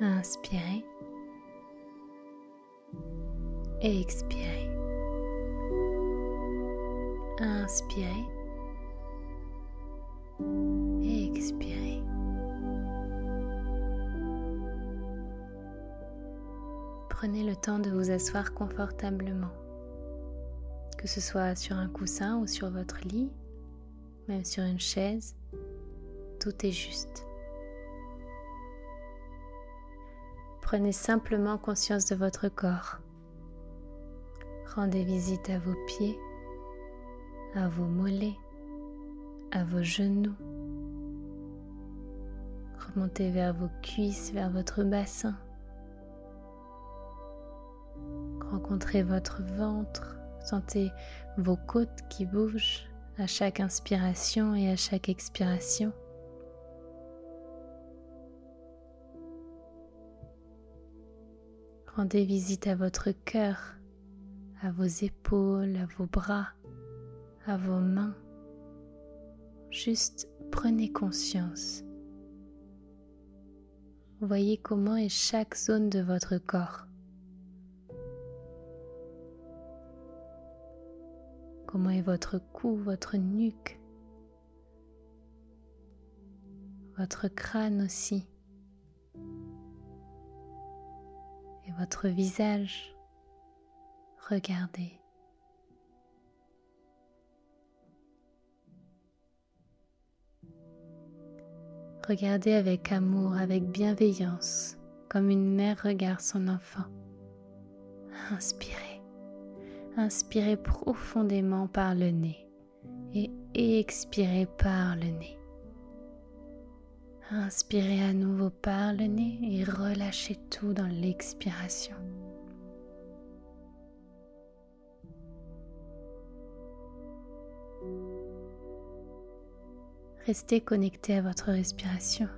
Inspirez et expirez. Inspirez et expirez. Prenez le temps de vous asseoir confortablement, que ce soit sur un coussin ou sur votre lit, même sur une chaise, tout est juste. Prenez simplement conscience de votre corps. Rendez visite à vos pieds, à vos mollets, à vos genoux. Remontez vers vos cuisses, vers votre bassin. Rencontrez votre ventre, sentez vos côtes qui bougent à chaque inspiration et à chaque expiration. Rendez visite à votre cœur, à vos épaules, à vos bras, à vos mains. Juste prenez conscience. Voyez comment est chaque zone de votre corps. Comment est votre cou, votre nuque, votre crâne aussi. Visage. Regardez. Regardez avec amour, avec bienveillance, comme une mère regarde son enfant. Inspirez. Inspirez profondément par le nez et expirez par le nez. Inspirez à nouveau par le nez et relâchez tout dans l'expiration. Restez connecté à votre respiration.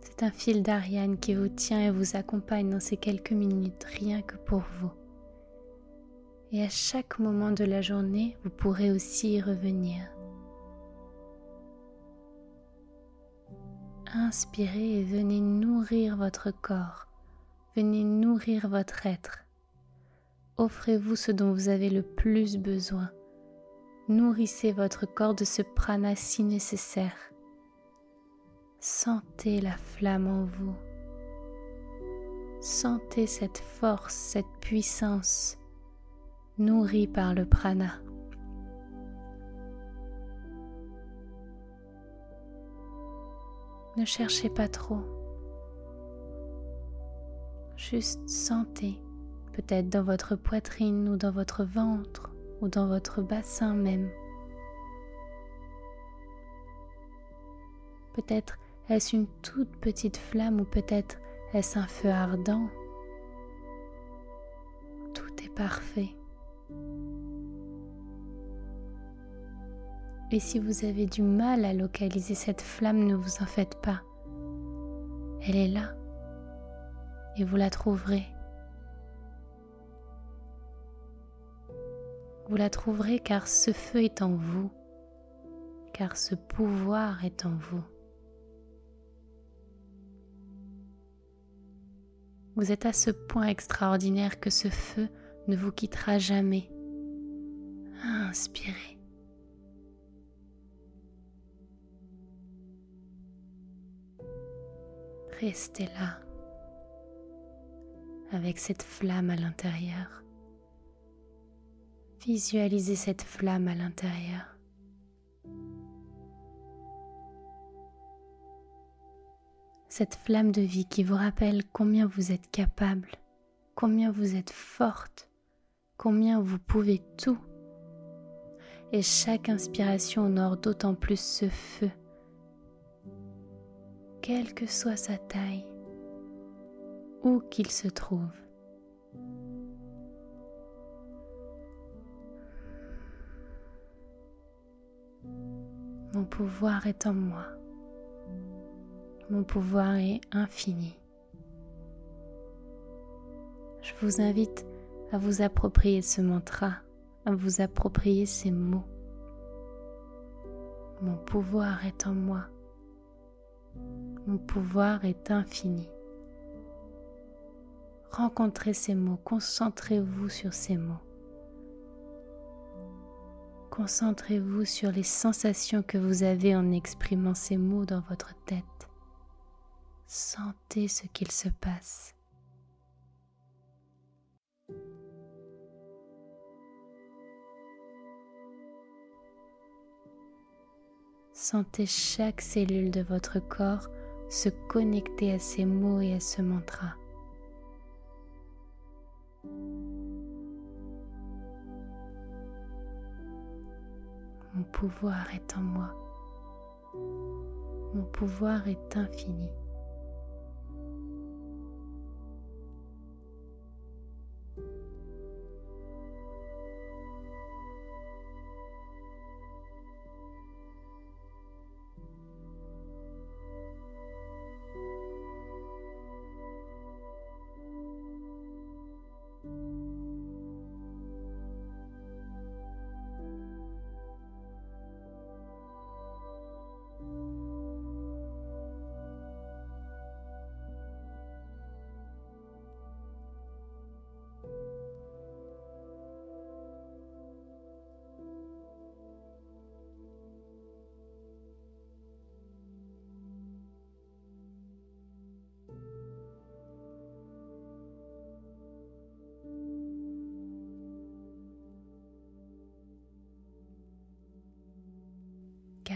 C'est un fil d'Ariane qui vous tient et vous accompagne dans ces quelques minutes rien que pour vous. Et à chaque moment de la journée, vous pourrez aussi y revenir. Inspirez et venez nourrir votre corps, venez nourrir votre être. Offrez-vous ce dont vous avez le plus besoin. Nourrissez votre corps de ce prana si nécessaire. Sentez la flamme en vous. Sentez cette force, cette puissance nourrie par le prana. Ne cherchez pas trop. Juste sentez, peut-être dans votre poitrine ou dans votre ventre ou dans votre bassin même. Peut-être est-ce une toute petite flamme ou peut-être est-ce un feu ardent. Tout est parfait. Et si vous avez du mal à localiser cette flamme, ne vous en faites pas. Elle est là et vous la trouverez. Vous la trouverez car ce feu est en vous, car ce pouvoir est en vous. Vous êtes à ce point extraordinaire que ce feu ne vous quittera jamais. Inspirez. Restez là avec cette flamme à l'intérieur. Visualisez cette flamme à l'intérieur. Cette flamme de vie qui vous rappelle combien vous êtes capable, combien vous êtes forte, combien vous pouvez tout. Et chaque inspiration honore d'autant plus ce feu quelle que soit sa taille, où qu'il se trouve. Mon pouvoir est en moi. Mon pouvoir est infini. Je vous invite à vous approprier ce mantra, à vous approprier ces mots. Mon pouvoir est en moi. Mon pouvoir est infini. Rencontrez ces mots, concentrez-vous sur ces mots. Concentrez-vous sur les sensations que vous avez en exprimant ces mots dans votre tête. Sentez ce qu'il se passe. Sentez chaque cellule de votre corps se connecter à ces mots et à ce mantra. Mon pouvoir est en moi. Mon pouvoir est infini.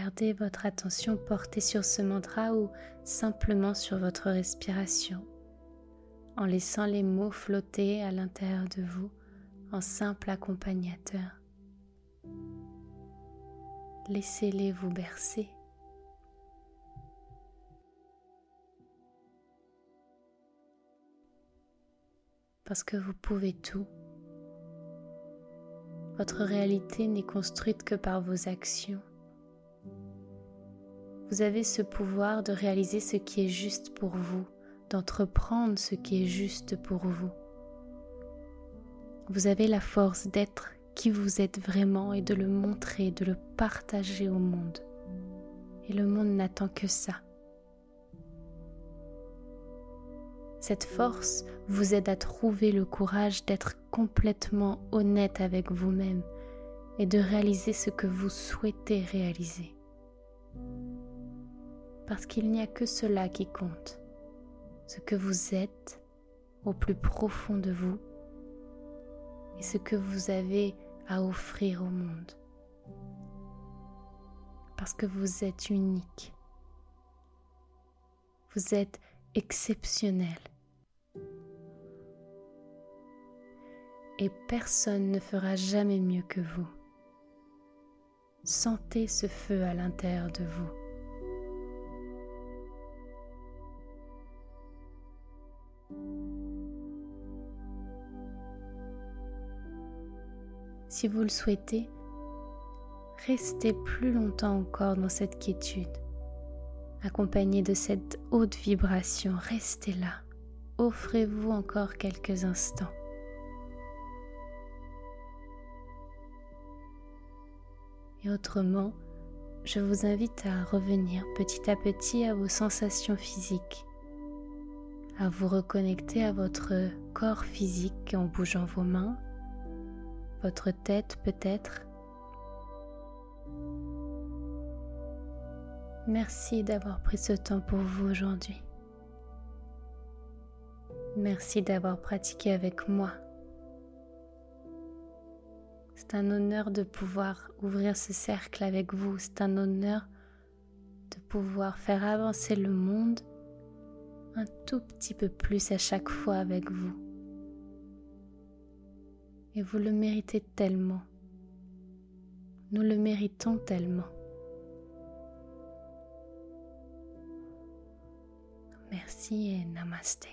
Gardez votre attention portée sur ce mantra ou simplement sur votre respiration, en laissant les mots flotter à l'intérieur de vous en simple accompagnateur. Laissez-les vous bercer. Parce que vous pouvez tout. Votre réalité n'est construite que par vos actions vous avez ce pouvoir de réaliser ce qui est juste pour vous, d'entreprendre ce qui est juste pour vous. Vous avez la force d'être qui vous êtes vraiment et de le montrer, de le partager au monde. Et le monde n'attend que ça. Cette force vous aide à trouver le courage d'être complètement honnête avec vous-même et de réaliser ce que vous souhaitez réaliser parce qu'il n'y a que cela qui compte, ce que vous êtes au plus profond de vous et ce que vous avez à offrir au monde. Parce que vous êtes unique, vous êtes exceptionnel. Et personne ne fera jamais mieux que vous. Sentez ce feu à l'intérieur de vous. Si vous le souhaitez, restez plus longtemps encore dans cette quiétude, accompagné de cette haute vibration. Restez là. Offrez-vous encore quelques instants. Et autrement, je vous invite à revenir petit à petit à vos sensations physiques, à vous reconnecter à votre corps physique en bougeant vos mains, votre tête peut-être. Merci d'avoir pris ce temps pour vous aujourd'hui. Merci d'avoir pratiqué avec moi. C'est un honneur de pouvoir ouvrir ce cercle avec vous. C'est un honneur de pouvoir faire avancer le monde un tout petit peu plus à chaque fois avec vous et vous le méritez tellement. Nous le méritons tellement. Merci et namaste.